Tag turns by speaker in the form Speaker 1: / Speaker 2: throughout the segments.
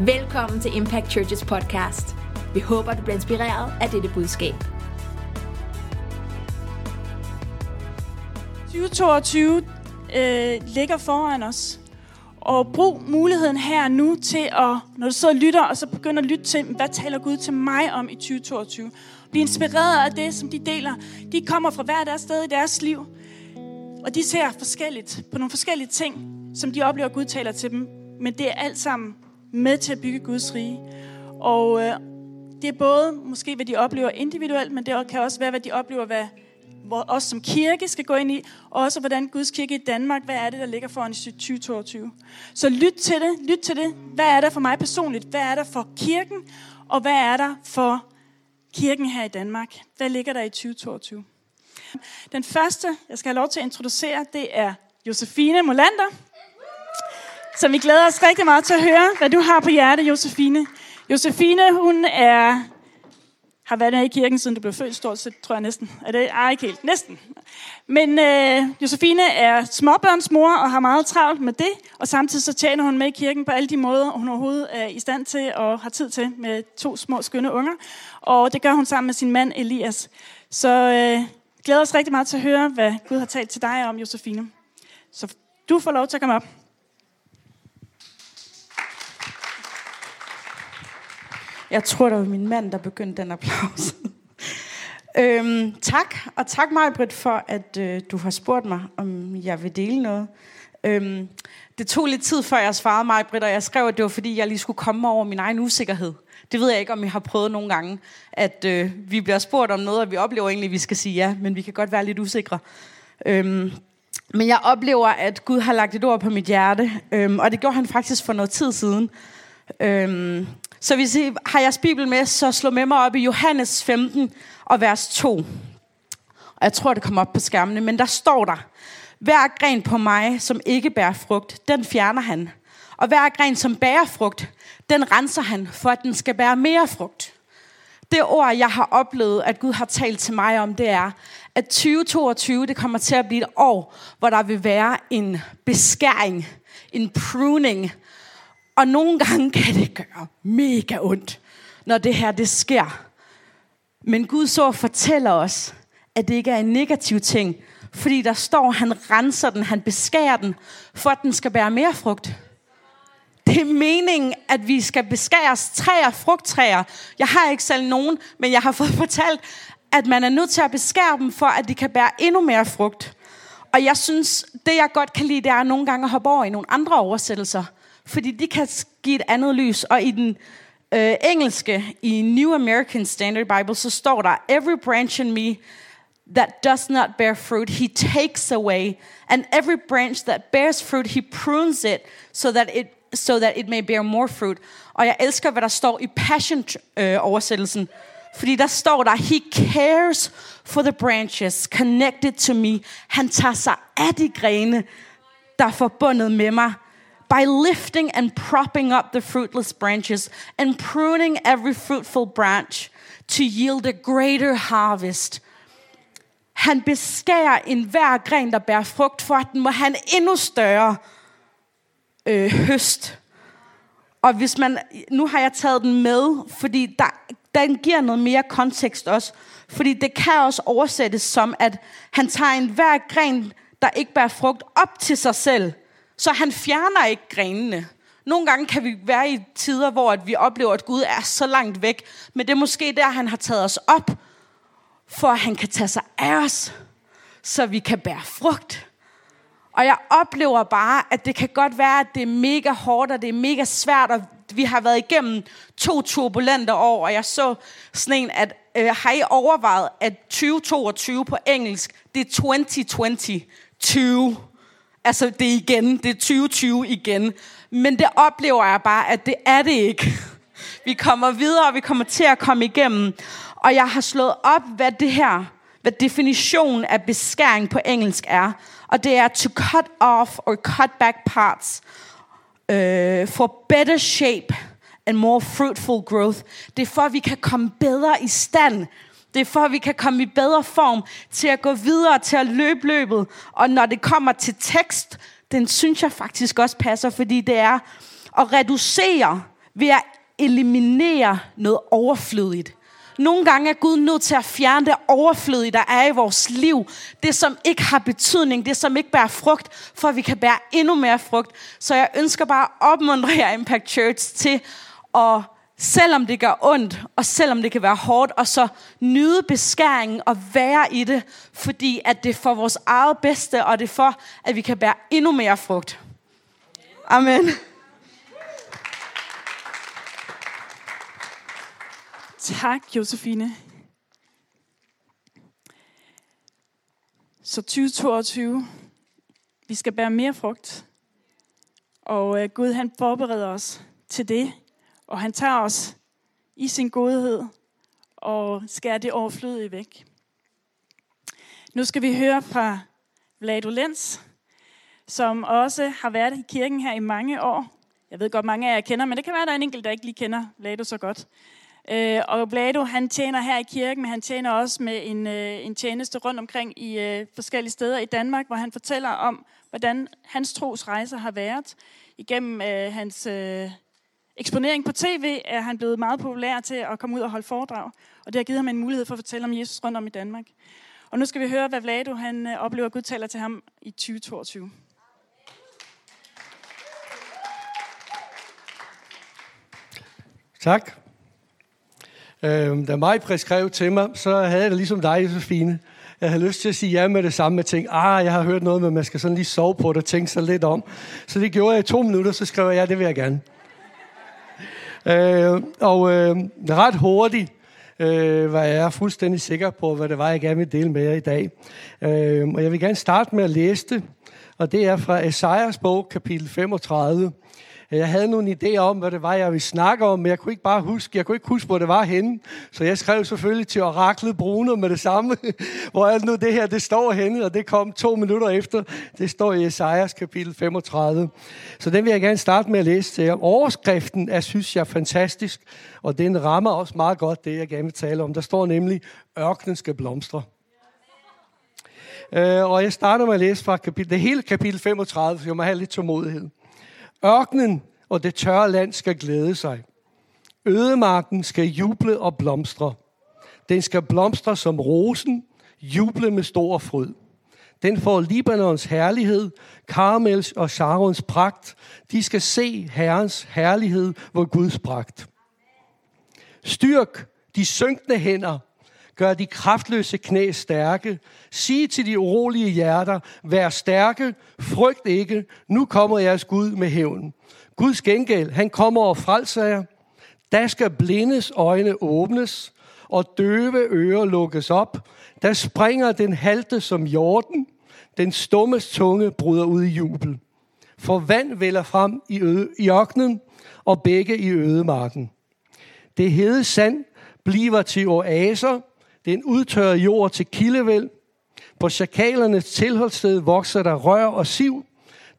Speaker 1: Velkommen til Impact Churches podcast. Vi håber, du bliver inspireret af dette budskab.
Speaker 2: 2022 øh, ligger foran os. Og brug muligheden her nu til at, når du sidder og lytter, og så begynder at lytte til, hvad taler Gud til mig om i 2022. Bliv inspireret af det, som de deler. De kommer fra hver deres sted i deres liv. Og de ser forskelligt på nogle forskellige ting, som de oplever, at Gud taler til dem. Men det er alt sammen med til at bygge Guds rige. Og øh, det er både måske, hvad de oplever individuelt, men det kan også være, hvad de oplever, hvad hvor os som kirke skal gå ind i, og også hvordan Guds kirke i Danmark, hvad er det, der ligger foran i 2022. Så lyt til det, lyt til det. Hvad er der for mig personligt? Hvad er der for kirken? Og hvad er der for kirken her i Danmark? Hvad ligger der i 2022? Den første, jeg skal have lov til at introducere, det er Josefine Molander. Så vi glæder os rigtig meget til at høre, hvad du har på hjerte, Josefine. Josefine, hun er, har været i kirken, siden du blev født, stort set, tror jeg næsten. Er det? Ej, ikke helt. Næsten. Men øh, Josefine er småbørnsmor og har meget travlt med det, og samtidig så tjener hun med i kirken på alle de måder, hun overhovedet er i stand til og har tid til med to små skønne unger. Og det gør hun sammen med sin mand Elias. Så øh, glæder os rigtig meget til at høre, hvad Gud har talt til dig om, Josefine. Så du får lov til at komme op.
Speaker 3: Jeg tror, det var min mand, der begyndte den applaus. øhm, tak, og tak mig, Britt, for at øh, du har spurgt mig, om jeg vil dele noget. Øhm, det tog lidt tid, før jeg svarede mig, Britt, og jeg skrev, at det var, fordi jeg lige skulle komme over min egen usikkerhed. Det ved jeg ikke, om I har prøvet nogle gange, at øh, vi bliver spurgt om noget, og vi oplever egentlig, at vi skal sige ja, men vi kan godt være lidt usikre. Øhm, men jeg oplever, at Gud har lagt et ord på mit hjerte, øhm, og det gjorde han faktisk for noget tid siden. Øhm, så hvis I har jeres bibel med, så slå med mig op i Johannes 15 og vers 2. Og jeg tror, det kommer op på skærmene, men der står der, hver gren på mig, som ikke bærer frugt, den fjerner han. Og hver gren, som bærer frugt, den renser han, for at den skal bære mere frugt. Det ord, jeg har oplevet, at Gud har talt til mig om, det er, at 2022, det kommer til at blive et år, hvor der vil være en beskæring, en pruning, og nogle gange kan det gøre mega ondt, når det her det sker. Men Gud så fortæller os, at det ikke er en negativ ting, fordi der står, han renser den, han beskærer den, for at den skal bære mere frugt. Det er meningen, at vi skal beskæres træer, frugttræer. Jeg har ikke selv nogen, men jeg har fået fortalt, at man er nødt til at beskære dem, for at de kan bære endnu mere frugt. Og jeg synes, det jeg godt kan lide, det er nogle gange at hoppe over i nogle andre oversættelser fordi de kan give et andet lys. Og i den øh, engelske, i New American Standard Bible, så står der, Every branch in me that does not bear fruit, he takes away. And every branch that bears fruit, he prunes it, so that it, so that it may bear more fruit. Og jeg elsker, hvad der står i Passion-oversættelsen. Øh, fordi der står der, He cares for the branches connected to me. Han tager sig af de grene, der er forbundet med mig by lifting and propping up the fruitless branches and pruning every fruitful branch to yield a greater harvest. Han beskærer en hver gren, der bærer frugt, for at den må have en endnu større øh, høst. Og hvis man, nu har jeg taget den med, fordi der, den giver noget mere kontekst også. Fordi det kan også oversættes som, at han tager en hver gren, der ikke bærer frugt, op til sig selv – så han fjerner ikke grenene. Nogle gange kan vi være i tider, hvor at vi oplever, at Gud er så langt væk. Men det er måske der, han har taget os op, for at han kan tage sig af os, så vi kan bære frugt. Og jeg oplever bare, at det kan godt være, at det er mega hårdt, og det er mega svært, og vi har været igennem to turbulente år, og jeg så sådan en, at øh, har I overvejet, at 2022 på engelsk, det er 2020. Altså, det er igen. Det er 2020 igen. Men det oplever jeg bare, at det er det ikke. Vi kommer videre, og vi kommer til at komme igennem. Og jeg har slået op, hvad det her, hvad definitionen af beskæring på engelsk er. Og det er to cut off or cut back parts uh, for better shape and more fruitful growth. Det er for, at vi kan komme bedre i stand det er for, at vi kan komme i bedre form til at gå videre, til at løbe løbet. Og når det kommer til tekst, den synes jeg faktisk også passer, fordi det er at reducere, ved at eliminere noget overflødigt. Nogle gange er Gud nødt til at fjerne det overflødige, der er i vores liv. Det, som ikke har betydning, det, som ikke bærer frugt, for at vi kan bære endnu mere frugt. Så jeg ønsker bare at opmuntre jer Impact Church til at selvom det gør ondt, og selvom det kan være hårdt, og så nyde beskæringen og være i det, fordi at det er for vores eget bedste, og det er for, at vi kan bære endnu mere frugt. Amen.
Speaker 2: Tak, Josefine. Så 2022, vi skal bære mere frugt. Og øh, Gud han forbereder os til det. Og han tager os i sin godhed og skærer det overflødige væk. Nu skal vi høre fra Vlado Lenz, som også har været i kirken her i mange år. Jeg ved godt, mange af jer kender, men det kan være, at der er en enkelt, der ikke lige kender Vlado så godt. Øh, og Vlado, han tjener her i kirken, men han tjener også med en, øh, en tjeneste rundt omkring i øh, forskellige steder i Danmark, hvor han fortæller om, hvordan hans trosrejse har været. Igennem hans eksponering på tv er han blevet meget populær til at komme ud og holde foredrag. Og det har givet ham en mulighed for at fortælle om Jesus rundt om i Danmark. Og nu skal vi høre, hvad Vlado han øh, oplever, at Gud taler til ham i 2022.
Speaker 4: Tak. Øh, da mig skrev til mig, så havde jeg det ligesom dig, Josefine. Jeg havde lyst til at sige ja med det samme. Jeg tænkte, ah, jeg har hørt noget, men man skal sådan lige sove på det og tænke sig lidt om. Så det gjorde jeg i to minutter, så skrev jeg, ja, det vil jeg gerne øh, og øh, ret hurtigt øh, var jeg fuldstændig sikker på, hvad det var, jeg gerne ville dele med jer i dag. Øh, og jeg vil gerne starte med at læse det, og det er fra Esajas bog, kapitel 35. Jeg havde nogle idéer om, hvad det var, jeg ville snakke om, men jeg kunne ikke bare huske, jeg kunne ikke huske, hvor det var henne. Så jeg skrev selvfølgelig til oraklet Bruno med det samme, hvor alt nu det her, det står henne, og det kom to minutter efter. Det står i Esajas kapitel 35. Så den vil jeg gerne starte med at læse til jer. Overskriften er, synes jeg, fantastisk, og den rammer også meget godt det, jeg gerne vil tale om. Der står nemlig, ørkenen skal blomstre. Uh, og jeg starter med at læse fra kapitel, det hele kapitel 35, så jeg må have lidt tålmodighed. Ørkenen og det tørre land skal glæde sig. Ødemarken skal juble og blomstre. Den skal blomstre som rosen, juble med stor fryd. Den får Libanons herlighed, Karmels og Sarons pragt. De skal se Herrens herlighed, hvor Guds pragt. Styrk de synkende hænder, gør de kraftløse knæ stærke. Sig til de urolige hjerter, vær stærke, frygt ikke, nu kommer jeres Gud med hævn. Guds gengæld, han kommer og frelser jer. Der skal blindes øjne åbnes, og døve ører lukkes op. Der springer den halte som jorden, den stummes tunge bryder ud i jubel. For vand vælger frem i, øde, i ørkenen, og begge i ødemarken. Det hede sand bliver til oaser, den udtørrede jord til kildevæld. På chakalernes tilholdssted vokser der rør og siv.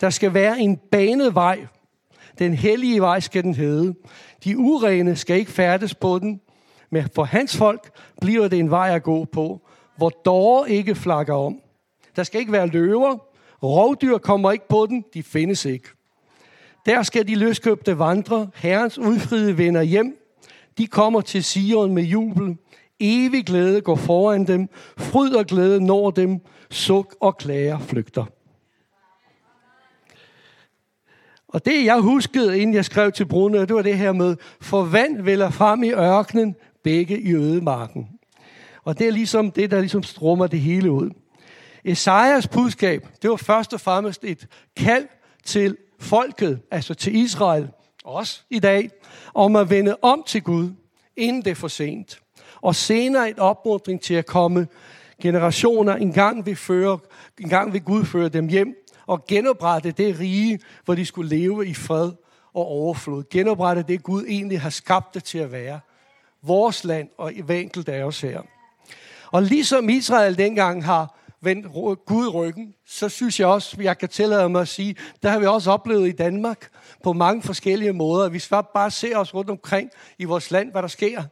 Speaker 4: Der skal være en banet vej. Den hellige vej skal den hedde. De urene skal ikke færdes på den, men for hans folk bliver det en vej at gå på, hvor dårer ikke flakker om. Der skal ikke være løver. Rovdyr kommer ikke på den. De findes ikke. Der skal de løskøbte vandre. Herrens udfriede vender hjem. De kommer til Sion med jubel. Evig glæde går foran dem. Fryd og glæde når dem. Suk og klager flygter. Og det, jeg huskede, inden jeg skrev til Bruno, det var det her med, for vand vælger frem i ørkenen, begge i ødemarken. Og det er ligesom det, der ligesom strummer det hele ud. Esajas budskab, det var først og fremmest et kald til folket, altså til Israel, også i dag, om at vende om til Gud, inden det er for sent og senere et opmuntring til at komme generationer en gang vil, føre, en gang vil Gud føre dem hjem og genoprette det rige, hvor de skulle leve i fred og overflod. Genoprette det, Gud egentlig har skabt det til at være. Vores land og hver enkelt af os her. Og ligesom Israel dengang har vendt Gud ryggen, så synes jeg også, jeg kan tillade mig at sige, der har vi også oplevet i Danmark på mange forskellige måder. Vi skal bare se os rundt omkring i vores land, hvad der sker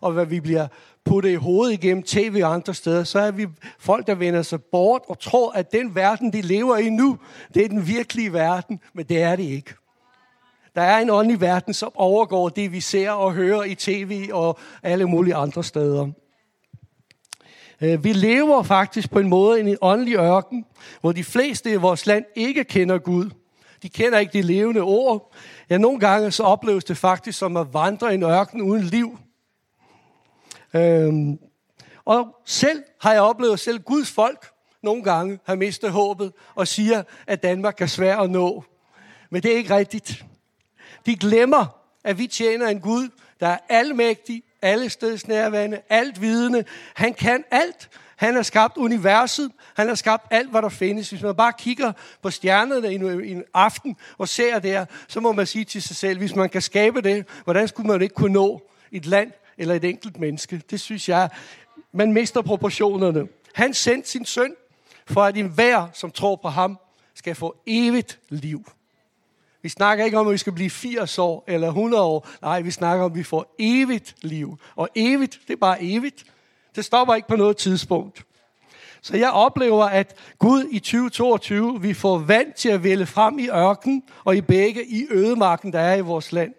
Speaker 4: og hvad vi bliver puttet i hovedet igennem tv og andre steder, så er vi folk, der vender sig bort og tror, at den verden, de lever i nu, det er den virkelige verden, men det er det ikke. Der er en åndelig verden, som overgår det, vi ser og hører i tv og alle mulige andre steder. Øh, vi lever faktisk på en måde i en åndelig ørken, hvor de fleste i vores land ikke kender Gud. De kender ikke de levende ord. Ja, nogle gange så opleves det faktisk som at vandre i en ørken uden liv. Øhm, og selv har jeg oplevet, selv Guds folk nogle gange har mistet håbet og siger, at Danmark er svær at nå. Men det er ikke rigtigt. De glemmer, at vi tjener en Gud, der er almægtig, alle steds nærværende, alt vidende. Han kan alt. Han har skabt universet. Han har skabt alt, hvad der findes. Hvis man bare kigger på stjernerne i en aften og ser der, så må man sige til sig selv, hvis man kan skabe det, hvordan skulle man ikke kunne nå et land eller et enkelt menneske? Det synes jeg, man mister proportionerne. Han sendte sin søn, for at enhver, som tror på ham, skal få evigt liv. Vi snakker ikke om, at vi skal blive 80 år eller 100 år. Nej, vi snakker om, at vi får evigt liv. Og evigt, det er bare evigt. Det stopper ikke på noget tidspunkt. Så jeg oplever, at Gud i 2022, vi får vand til at vælge frem i ørken og i begge i ødemarken, der er i vores land.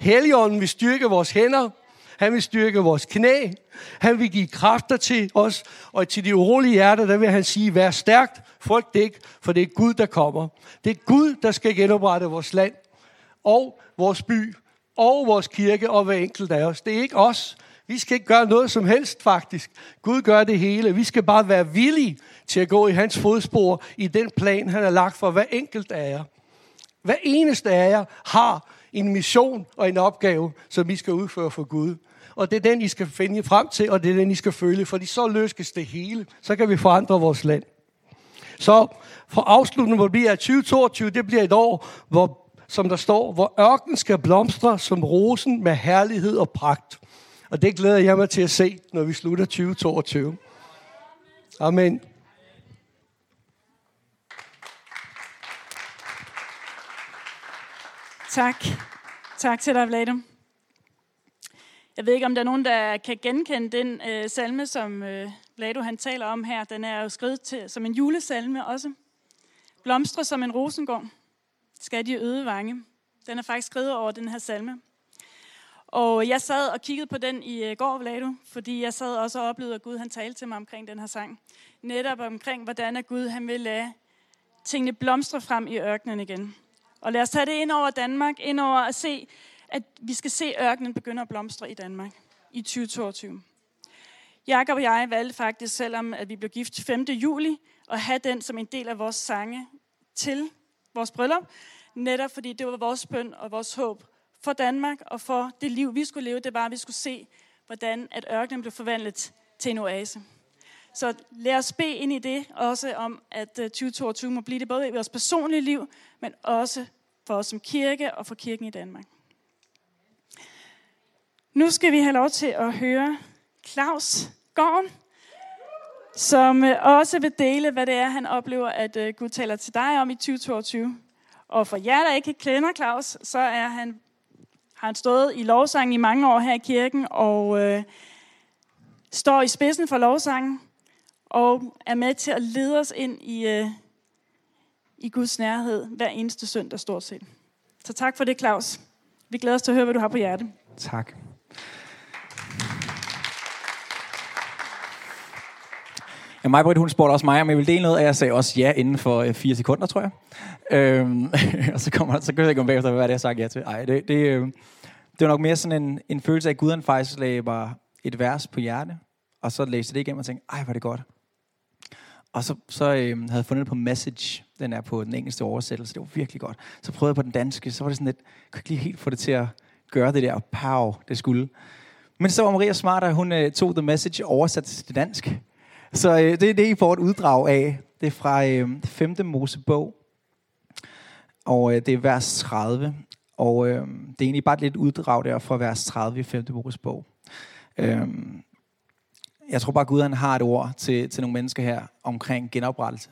Speaker 4: Helligånden vil styrke vores hænder, han vil styrke vores knæ. Han vil give kræfter til os. Og til de urolige hjerter, der vil han sige, vær stærkt, frygt ikke, for det er Gud, der kommer. Det er Gud, der skal genoprette vores land og vores by og vores kirke og hver enkelt af os. Det er ikke os. Vi skal ikke gøre noget som helst, faktisk. Gud gør det hele. Vi skal bare være villige til at gå i hans fodspor i den plan, han har lagt for hver enkelt af jer. Hver eneste af jer har en mission og en opgave, som I skal udføre for Gud. Og det er den, I skal finde frem til, og det er den, I skal følge, fordi så løskes det hele. Så kan vi forandre vores land. Så for afslutningen må det blive, at 2022, det bliver et år, hvor, som der står, hvor ørken skal blomstre som rosen med herlighed og pragt. Og det glæder jeg mig til at se, når vi slutter 2022. Amen.
Speaker 2: Tak. Tak til dig, Vlade. Jeg ved ikke, om der er nogen, der kan genkende den øh, salme, som øh, Vlado han taler om her. Den er jo skrevet til, som en julesalme også. Blomstre som en rosengård skal de øde vange. Den er faktisk skrevet over den her salme. Og jeg sad og kiggede på den i øh, går, Vlado, fordi jeg sad også og oplevede, at Gud han talte til mig omkring den her sang. Netop omkring, hvordan at Gud han vil lade tingene blomstre frem i ørkenen igen. Og lad os tage det ind over Danmark, ind over at se, at vi skal se ørkenen begynde at blomstre i Danmark i 2022. Jakob og jeg valgte faktisk, selvom at vi blev gift 5. juli, at have den som en del af vores sange til vores bryllup, netop fordi det var vores bøn og vores håb for Danmark og for det liv, vi skulle leve, det var, at vi skulle se, hvordan at ørkenen blev forvandlet til en oase. Så lad os bede ind i det også om, at øh, 2022 må blive det både i vores personlige liv, men også for os som kirke og for kirken i Danmark. Nu skal vi have lov til at høre Claus Gården, som øh, også vil dele, hvad det er, han oplever, at øh, Gud taler til dig om i 2022. Og for jer, der ikke kender Claus, så er han, har han stået i lovsangen i mange år her i kirken, og øh, står i spidsen for lovsangen, og er med til at lede os ind i, øh, i Guds nærhed hver eneste søndag stort set. Så tak for det, Claus. Vi glæder os til at høre, hvad du har på hjertet.
Speaker 5: Tak. Ja, mig, Britt, hun spurgte også mig, om jeg ville dele noget, og jeg sagde også ja inden for øh, fire sekunder, tror jeg. Øhm, og så, kommer, så kan jeg ikke om bagefter, hvad det jeg har sagt ja til. Ej, det, det, øh, det var nok mere sådan en, en følelse af, at Gud han faktisk lagde bare et vers på hjerte, og så læste det igennem og tænkte, ej, var det godt. Og så, så øh, havde jeg fundet på Message, den er på den engelske oversættelse, det var virkelig godt. Så prøvede jeg på den danske, så var det sådan lidt, jeg kunne ikke lige helt få det til at gøre det der pow, det skulle. Men så var Maria smart, og hun øh, tog The Message oversat til dansk. Så øh, det er det, I får et uddrag af. Det er fra øh, 5. Mosebog, og øh, det er vers 30. Og øh, det er egentlig bare et lidt uddrag der fra vers 30 i 5. Mosebog. Øh, jeg tror bare, Gud han har et ord til, til nogle mennesker her omkring genoprettelse.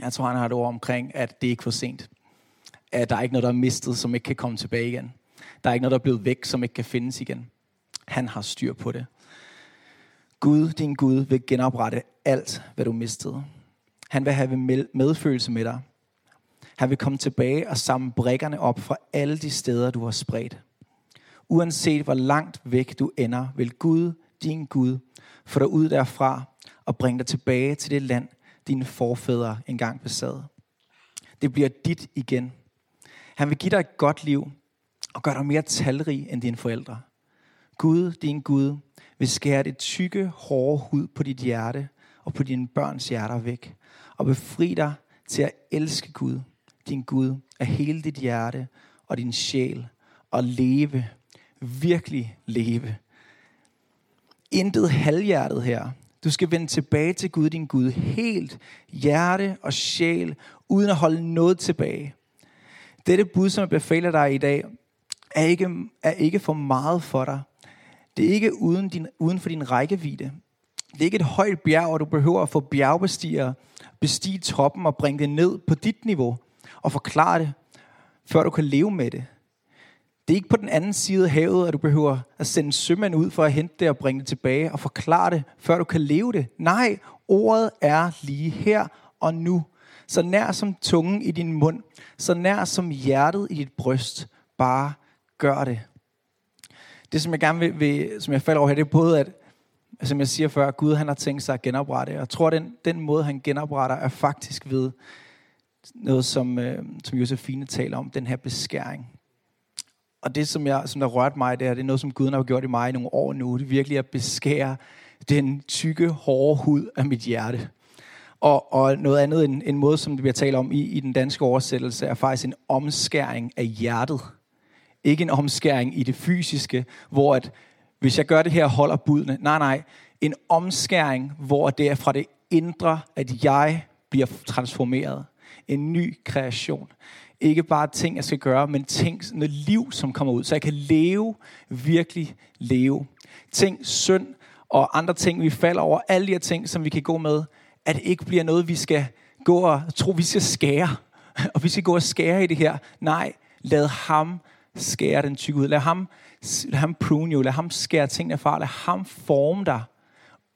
Speaker 5: Jeg tror, han har et ord omkring, at det ikke er for sent. At der er ikke noget, der er mistet, som ikke kan komme tilbage igen. Der er ikke noget, der er blevet væk, som ikke kan findes igen. Han har styr på det. Gud, din Gud, vil genoprette alt, hvad du mistede. Han vil have medfølelse med dig. Han vil komme tilbage og samle brækkerne op fra alle de steder, du har spredt. Uanset hvor langt væk du ender, vil Gud, din Gud, få dig ud derfra og bringe dig tilbage til det land, dine forfædre engang besad. Det bliver dit igen. Han vil give dig et godt liv og gøre dig mere talrig end dine forældre. Gud, din Gud, vil skære det tykke, hårde hud på dit hjerte og på dine børns hjerter væk, og befri dig til at elske Gud, din Gud, af hele dit hjerte og din sjæl, og leve, virkelig leve. Intet halvhjertet her. Du skal vende tilbage til Gud, din Gud, helt hjerte og sjæl, uden at holde noget tilbage. Dette bud, som jeg befaler dig i dag, er ikke, er ikke for meget for dig. Det er ikke uden, din, uden for din rækkevidde. Det er ikke et højt bjerg, og du behøver at få bjergbestiger, bestige toppen og bringe det ned på dit niveau og forklare det, før du kan leve med det. Det er ikke på den anden side af havet, at du behøver at sende sømænd ud for at hente det og bringe det tilbage og forklare det, før du kan leve det. Nej, ordet er lige her og nu. Så nær som tungen i din mund, så nær som hjertet i dit bryst. Bare gør det. Det, som jeg gerne vil, vil som jeg falder over her, det er både, at som jeg siger før, Gud han har tænkt sig at genoprette. Jeg tror, den, den måde, han genopretter, er faktisk ved noget, som, øh, som Josefine taler om, den her beskæring. Og det, som, jeg, som der rørte mig, det er, det er noget, som Gud har gjort i mig i nogle år nu. Det er virkelig at beskære den tykke, hårde hud af mit hjerte. Og, og noget andet, en, en måde, som vi har talt om i, i den danske oversættelse, er faktisk en omskæring af hjertet. Ikke en omskæring i det fysiske, hvor at, hvis jeg gør det her, holder budene. Nej, nej. En omskæring, hvor det er fra det indre, at jeg bliver transformeret. En ny kreation. Ikke bare ting, jeg skal gøre, men ting, noget liv, som kommer ud. Så jeg kan leve, virkelig leve. Ting, synd og andre ting, vi falder over. Alle de her ting, som vi kan gå med. At det ikke bliver noget, vi skal gå og tro, vi skal skære. Og vi skal gå og skære i det her. Nej, lad ham skære den tykke ud. Lad ham, lad ham prune you. Lad ham skære tingene fra. Lad ham forme dig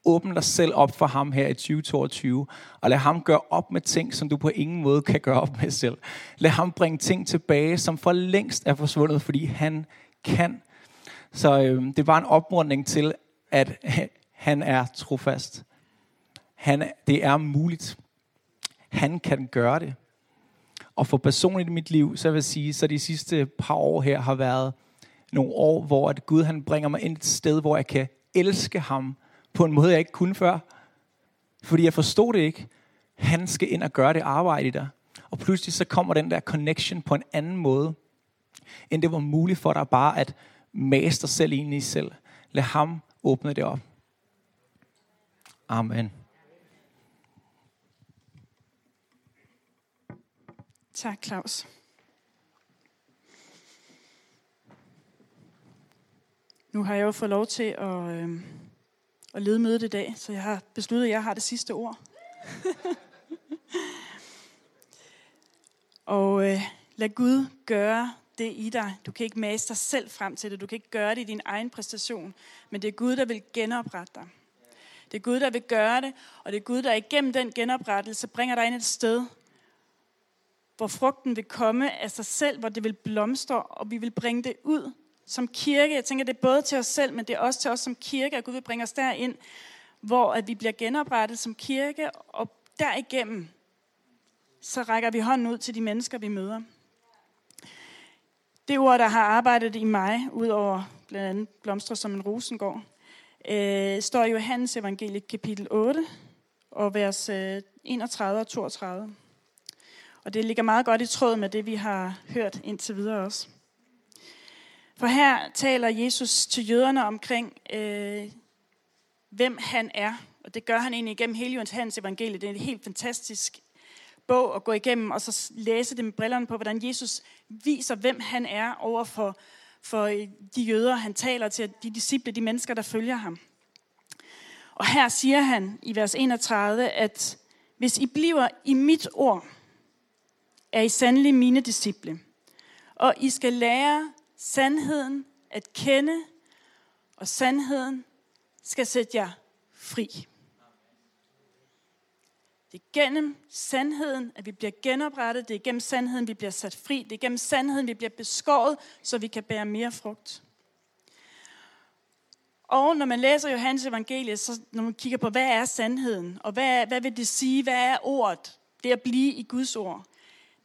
Speaker 5: åbne dig selv op for ham her i 2022. Og lad ham gøre op med ting, som du på ingen måde kan gøre op med selv. Lad ham bringe ting tilbage, som for længst er forsvundet, fordi han kan. Så øh, det er bare en opmuntring til, at han er trofast. Han, det er muligt. Han kan gøre det. Og for personligt i mit liv, så vil jeg sige, så de sidste par år her har været nogle år, hvor at Gud han bringer mig ind et sted, hvor jeg kan elske ham på en måde, jeg ikke kunne før. Fordi jeg forstod det ikke. Han skal ind og gøre det arbejde i dig. Og pludselig så kommer den der connection på en anden måde, end det var muligt for dig bare at mase dig selv ind i selv. Lad ham åbne det op. Amen.
Speaker 2: Tak, Claus. Nu har jeg jo fået lov til at, øh, at lede mødet i dag, så jeg har besluttet, at jeg har det sidste ord. og øh, lad Gud gøre det i dig. Du kan ikke mase dig selv frem til det. Du kan ikke gøre det i din egen præstation. Men det er Gud, der vil genoprette dig. Det er Gud, der vil gøre det, og det er Gud, der igennem den genoprettelse bringer dig ind et sted, hvor frugten vil komme af sig selv, hvor det vil blomstre, og vi vil bringe det ud som kirke. Jeg tænker, det er både til os selv, men det er også til os som kirke, at Gud vil bringe os derind, hvor at vi bliver genoprettet som kirke, og derigennem, så rækker vi hånden ud til de mennesker, vi møder. Det ord, der har arbejdet i mig, udover blandt andet blomstre som en rosengård, øh, står i Johannes evangelie kapitel 8, og vers øh, 31 og 32. Og det ligger meget godt i tråd med det, vi har hørt indtil videre også. For her taler Jesus til jøderne omkring, øh, hvem han er. Og det gør han egentlig igennem hele Johannes evangeliet. Det er en helt fantastisk bog at gå igennem, og så læse det med brillerne på, hvordan Jesus viser, hvem han er over for, for øh, de jøder, han taler til, de disciple, de mennesker, der følger ham. Og her siger han i vers 31, at hvis I bliver i mit ord, er I sandelig mine disciple. Og I skal lære sandheden at kende, og sandheden skal sætte jer fri. Det er gennem sandheden, at vi bliver genoprettet. Det er gennem sandheden, vi bliver sat fri. Det er gennem sandheden, vi bliver beskåret, så vi kan bære mere frugt. Og når man læser Johannes evangeliet, så når man kigger på, hvad er sandheden, og hvad, hvad vil det sige, hvad er ordet, det at blive i Guds ord.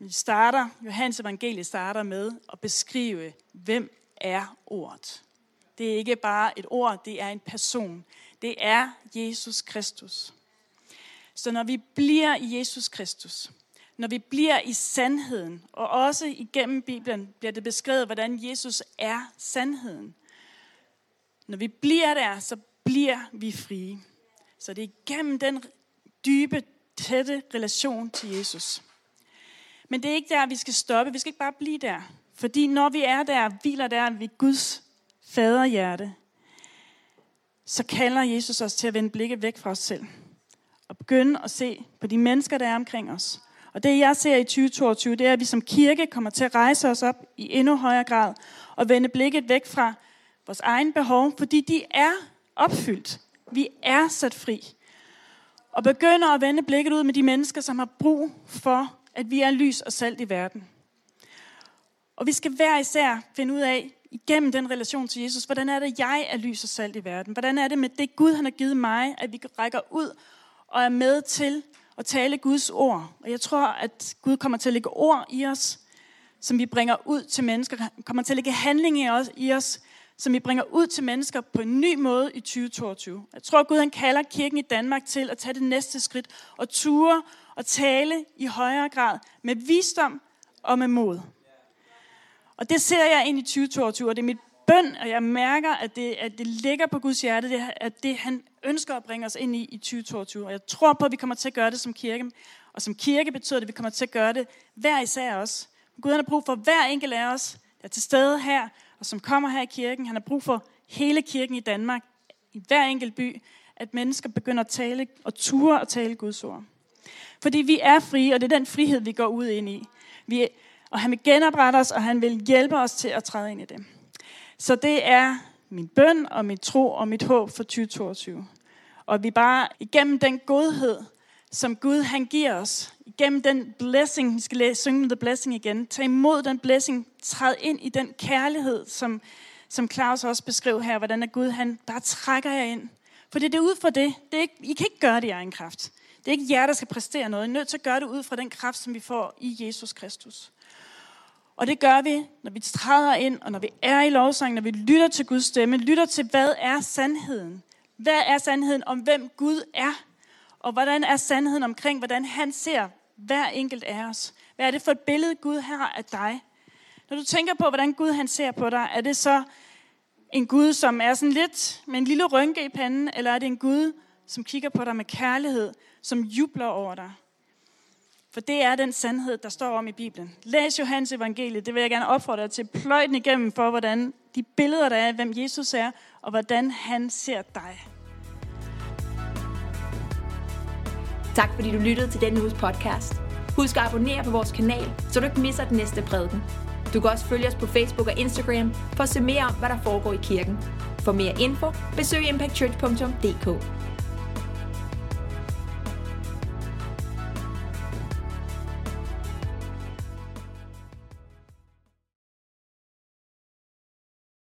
Speaker 2: Vi starter, Johannes evangelie starter med at beskrive, hvem er ordet. Det er ikke bare et ord, det er en person. Det er Jesus Kristus. Så når vi bliver i Jesus Kristus, når vi bliver i sandheden, og også igennem Bibelen bliver det beskrevet, hvordan Jesus er sandheden. Når vi bliver der, så bliver vi frie. Så det er igennem den dybe, tætte relation til Jesus. Men det er ikke der, vi skal stoppe. Vi skal ikke bare blive der. Fordi når vi er der, hviler der ved Guds faderhjerte, så kalder Jesus os til at vende blikket væk fra os selv. Og begynde at se på de mennesker, der er omkring os. Og det jeg ser i 2022, det er, at vi som kirke kommer til at rejse os op i endnu højere grad og vende blikket væk fra vores egen behov, fordi de er opfyldt. Vi er sat fri. Og begynder at vende blikket ud med de mennesker, som har brug for, at vi er lys og salt i verden. Og vi skal hver især finde ud af, igennem den relation til Jesus, hvordan er det, jeg er lys og salt i verden? Hvordan er det med det Gud, han har givet mig, at vi rækker ud og er med til at tale Guds ord? Og jeg tror, at Gud kommer til at lægge ord i os, som vi bringer ud til mennesker. Han kommer til at lægge handling i os, i os, som vi bringer ud til mennesker på en ny måde i 2022. Jeg tror, at Gud han kalder kirken i Danmark til at tage det næste skridt og ture og tale i højere grad med visdom og med mod. Og det ser jeg ind i 2022, og det er mit bøn, og jeg mærker, at det, at det ligger på Guds hjerte, det, at det han ønsker at bringe os ind i i 2022. Og jeg tror på, at vi kommer til at gøre det som kirke. Og som kirke betyder det, at vi kommer til at gøre det hver især os. Gud han har brug for hver enkelt af os, der er til stede her, og som kommer her i kirken. Han har brug for hele kirken i Danmark, i hver enkelt by, at mennesker begynder at tale og ture at tale Guds ord. Fordi vi er frie, og det er den frihed, vi går ud ind i. Vi, og han vil genoprette os, og han vil hjælpe os til at træde ind i det. Så det er min bøn og mit tro og mit håb for 2022. Og vi bare igennem den godhed, som Gud han giver os, igennem den blessing, vi skal læse, synge the blessing igen, tag imod den blessing, træd ind i den kærlighed, som, som Claus også beskrev her, hvordan er Gud han bare trækker jer ind. For det er ud fra det. det er ikke, I kan ikke gøre det i egen kraft. Det er ikke jer, der skal præstere noget. I er nødt til at gøre det ud fra den kraft, som vi får i Jesus Kristus. Og det gør vi, når vi træder ind, og når vi er i lovsangen, når vi lytter til Guds stemme, lytter til, hvad er sandheden? Hvad er sandheden om, hvem Gud er? Og hvordan er sandheden omkring, hvordan han ser hver enkelt af os? Hvad er det for et billede, Gud har af dig? Når du tænker på, hvordan Gud han ser på dig, er det så en Gud, som er sådan lidt med en lille rynke i panden, eller er det en Gud, som kigger på dig med kærlighed, som jubler over dig? For det er den sandhed, der står om i Bibelen. Læs Johannes evangeliet, det vil jeg gerne opfordre dig til. Pløj den igennem for, hvordan de billeder, der er af, hvem Jesus er, og hvordan han ser dig.
Speaker 1: Tak fordi du lyttede til denne uges podcast. Husk at abonnere på vores kanal, så du ikke misser den næste prædiken. Du kan også følge os på Facebook og Instagram for at se mere om, hvad der foregår i kirken. For mere info, besøg impactchurch.dk.